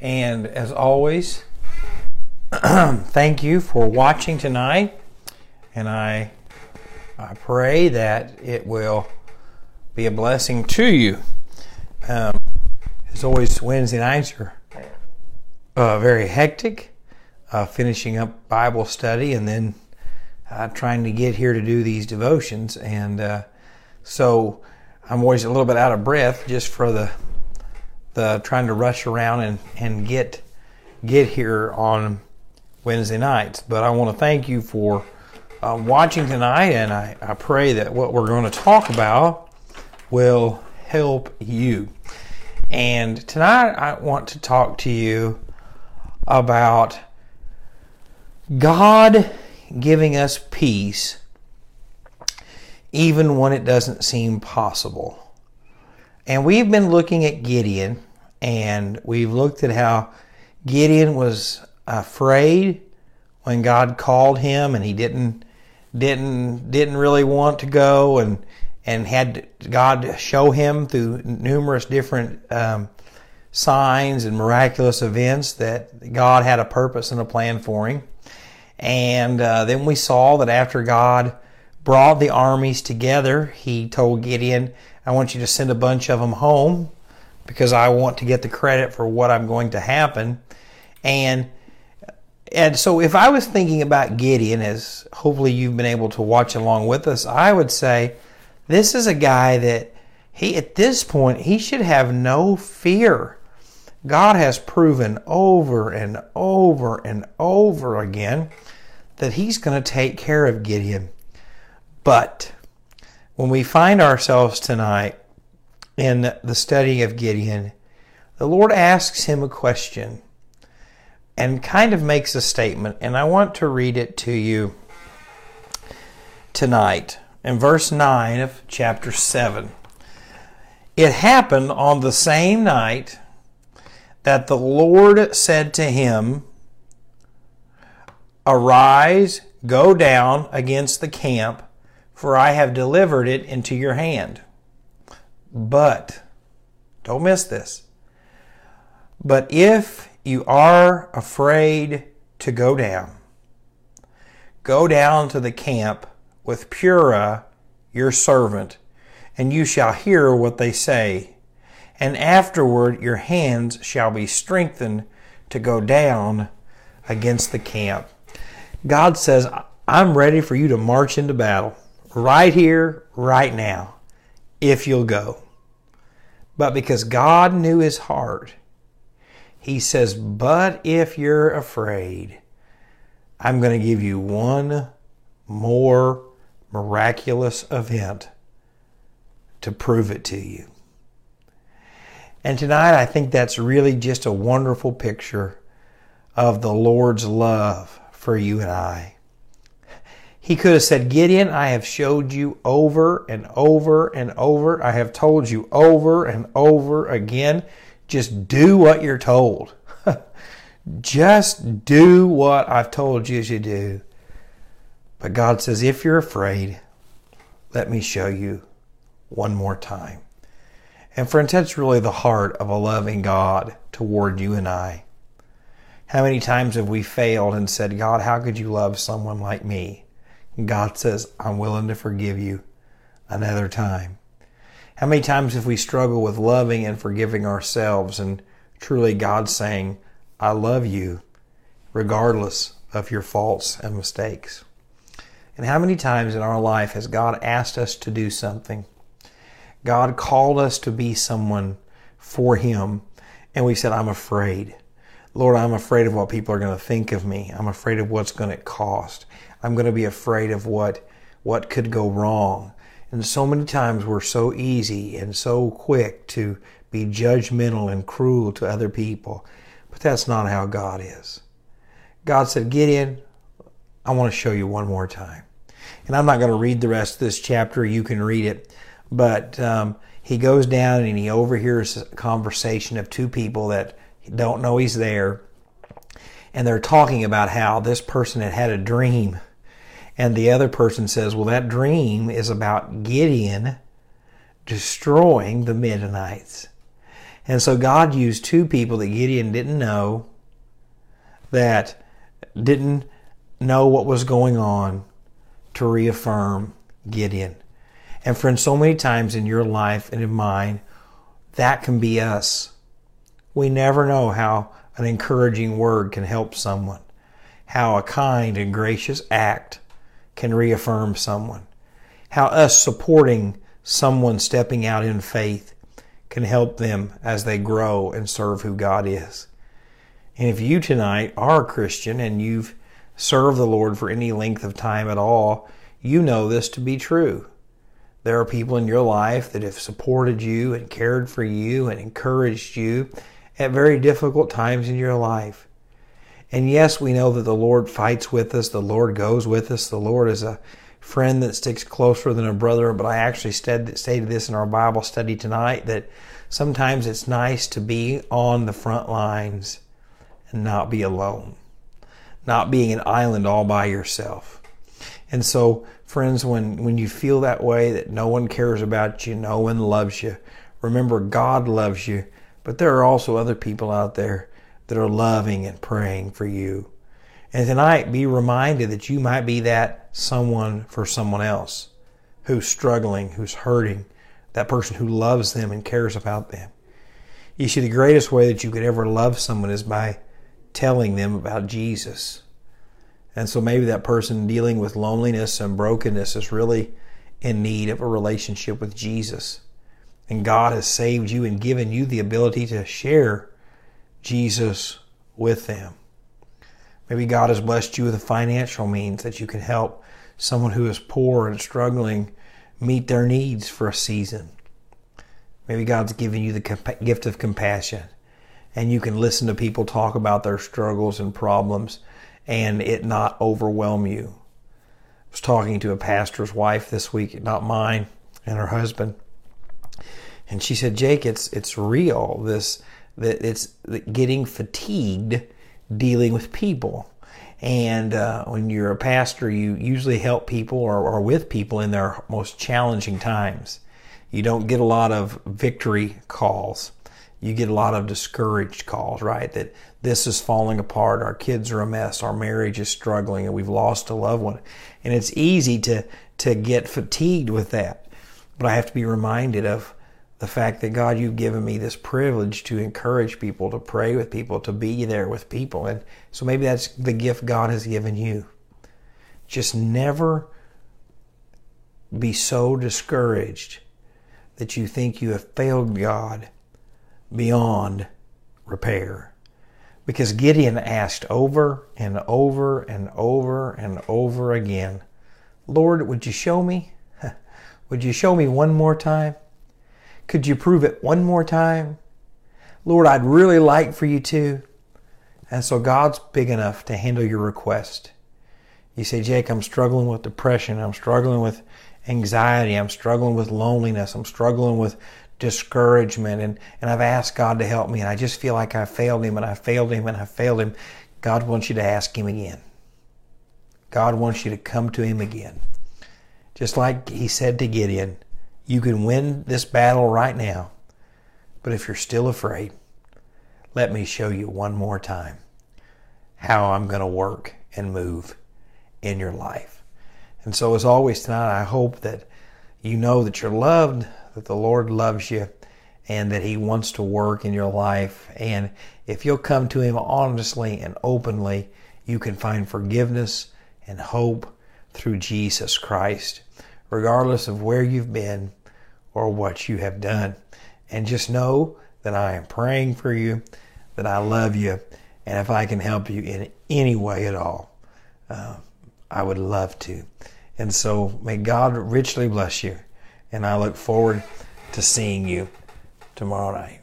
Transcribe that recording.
And as always, thank you for watching tonight. And I, I pray that it will be a blessing to you. Um, as always, Wednesday nights are uh, very hectic, uh, finishing up Bible study and then uh, trying to get here to do these devotions. And uh, so I'm always a little bit out of breath just for the the trying to rush around and, and get get here on Wednesday nights. But I want to thank you for uh, watching tonight, and I, I pray that what we're going to talk about will help you. And tonight I want to talk to you about God giving us peace even when it doesn't seem possible. And we've been looking at Gideon and we've looked at how Gideon was afraid when God called him and he didn't didn't didn't really want to go and and had God show him through numerous different um, signs and miraculous events that God had a purpose and a plan for him. And uh, then we saw that after God brought the armies together, he told Gideon, I want you to send a bunch of them home because I want to get the credit for what I'm going to happen. And and so if I was thinking about Gideon as hopefully you've been able to watch along with us, I would say this is a guy that he at this point he should have no fear. God has proven over and over and over again that he's going to take care of Gideon. But when we find ourselves tonight in the study of Gideon, the Lord asks him a question and kind of makes a statement, and I want to read it to you tonight in verse 9 of chapter 7. It happened on the same night that the Lord said to him, Arise, go down against the camp, for I have delivered it into your hand. But, don't miss this. But if you are afraid to go down, go down to the camp with Purah, your servant, and you shall hear what they say. And afterward your hands shall be strengthened to go down against the camp. God says, I'm ready for you to march into battle right here, right now if you'll go. But because God knew his heart, he says, But if you're afraid, I'm going to give you one more miraculous event to prove it to you. And tonight, I think that's really just a wonderful picture of the Lord's love for you and I. He could have said, Gideon, I have showed you over and over and over. I have told you over and over again. Just do what you're told. Just do what I've told you to do. But God says, if you're afraid, let me show you one more time. And friends, that's really the heart of a loving God toward you and I. How many times have we failed and said, God, how could you love someone like me? God says, I'm willing to forgive you another time. How many times have we struggled with loving and forgiving ourselves and truly God saying, I love you regardless of your faults and mistakes? And how many times in our life has God asked us to do something? God called us to be someone for Him, and we said, I'm afraid. Lord, I'm afraid of what people are going to think of me. I'm afraid of what's going to cost. I'm going to be afraid of what what could go wrong. And so many times we're so easy and so quick to be judgmental and cruel to other people. But that's not how God is. God said, Gideon, I want to show you one more time. And I'm not going to read the rest of this chapter. You can read it. But um, he goes down and he overhears a conversation of two people that don't know he's there. And they're talking about how this person had had a dream and the other person says, well, that dream is about Gideon destroying the Midianites. And so God used two people that Gideon didn't know, that didn't know what was going on, to reaffirm Gideon. And friends, so many times in your life and in mine, that can be us. We never know how an encouraging word can help someone, how a kind and gracious act can reaffirm someone, how us supporting someone stepping out in faith can help them as they grow and serve who God is. And if you tonight are a Christian and you've served the Lord for any length of time at all, you know this to be true. There are people in your life that have supported you and cared for you and encouraged you at very difficult times in your life. And yes, we know that the Lord fights with us, the Lord goes with us, the Lord is a friend that sticks closer than a brother. But I actually stated this in our Bible study tonight that sometimes it's nice to be on the front lines and not be alone, not being an island all by yourself. And so, friends, when, when you feel that way, that no one cares about you, no one loves you, remember God loves you, but there are also other people out there that are loving and praying for you. And tonight, be reminded that you might be that someone for someone else who's struggling, who's hurting, that person who loves them and cares about them. You see, the greatest way that you could ever love someone is by telling them about Jesus. And so maybe that person dealing with loneliness and brokenness is really in need of a relationship with Jesus. And God has saved you and given you the ability to share Jesus with them. Maybe God has blessed you with a financial means that you can help someone who is poor and struggling meet their needs for a season. Maybe God's given you the gift of compassion and you can listen to people talk about their struggles and problems and it not overwhelm you. I was talking to a pastor's wife this week, not mine, and her husband. And she said, Jake, it's it's real. This that it's getting fatigued dealing with people. And uh, when you're a pastor, you usually help people or are with people in their most challenging times. You don't get a lot of victory calls. You get a lot of discouraged calls, right? That this is falling apart, our kids are a mess, our marriage is struggling, and we've lost a loved one. And it's easy to, to get fatigued with that. But I have to be reminded of the fact that God, you've given me this privilege to encourage people, to pray with people, to be there with people. And so maybe that's the gift God has given you. Just never be so discouraged that you think you have failed God beyond repair. Because Gideon asked over and over and over and over again, Lord, would you show me? Would you show me one more time? Could you prove it one more time? Lord, I'd really like for you to. And so God's big enough to handle your request. You say, Jake, I'm struggling with depression. I'm struggling with anxiety. I'm struggling with loneliness. I'm struggling with discouragement. And, and I've asked God to help me. And I just feel like I failed him and I failed him and I failed him. God wants you to ask him again. God wants you to come to him again. Just like he said to Gideon, you can win this battle right now, but if you're still afraid, let me show you one more time how I'm going to work and move in your life. And so, as always tonight, I hope that you know that you're loved, that the Lord loves you, and that He wants to work in your life. And if you'll come to Him honestly and openly, you can find forgiveness and hope through Jesus Christ, regardless of where you've been or what you have done. And just know that I am praying for you, that I love you, and if I can help you in any way at all, uh, I would love to. And so may God richly bless you, and I look forward to seeing you tomorrow night.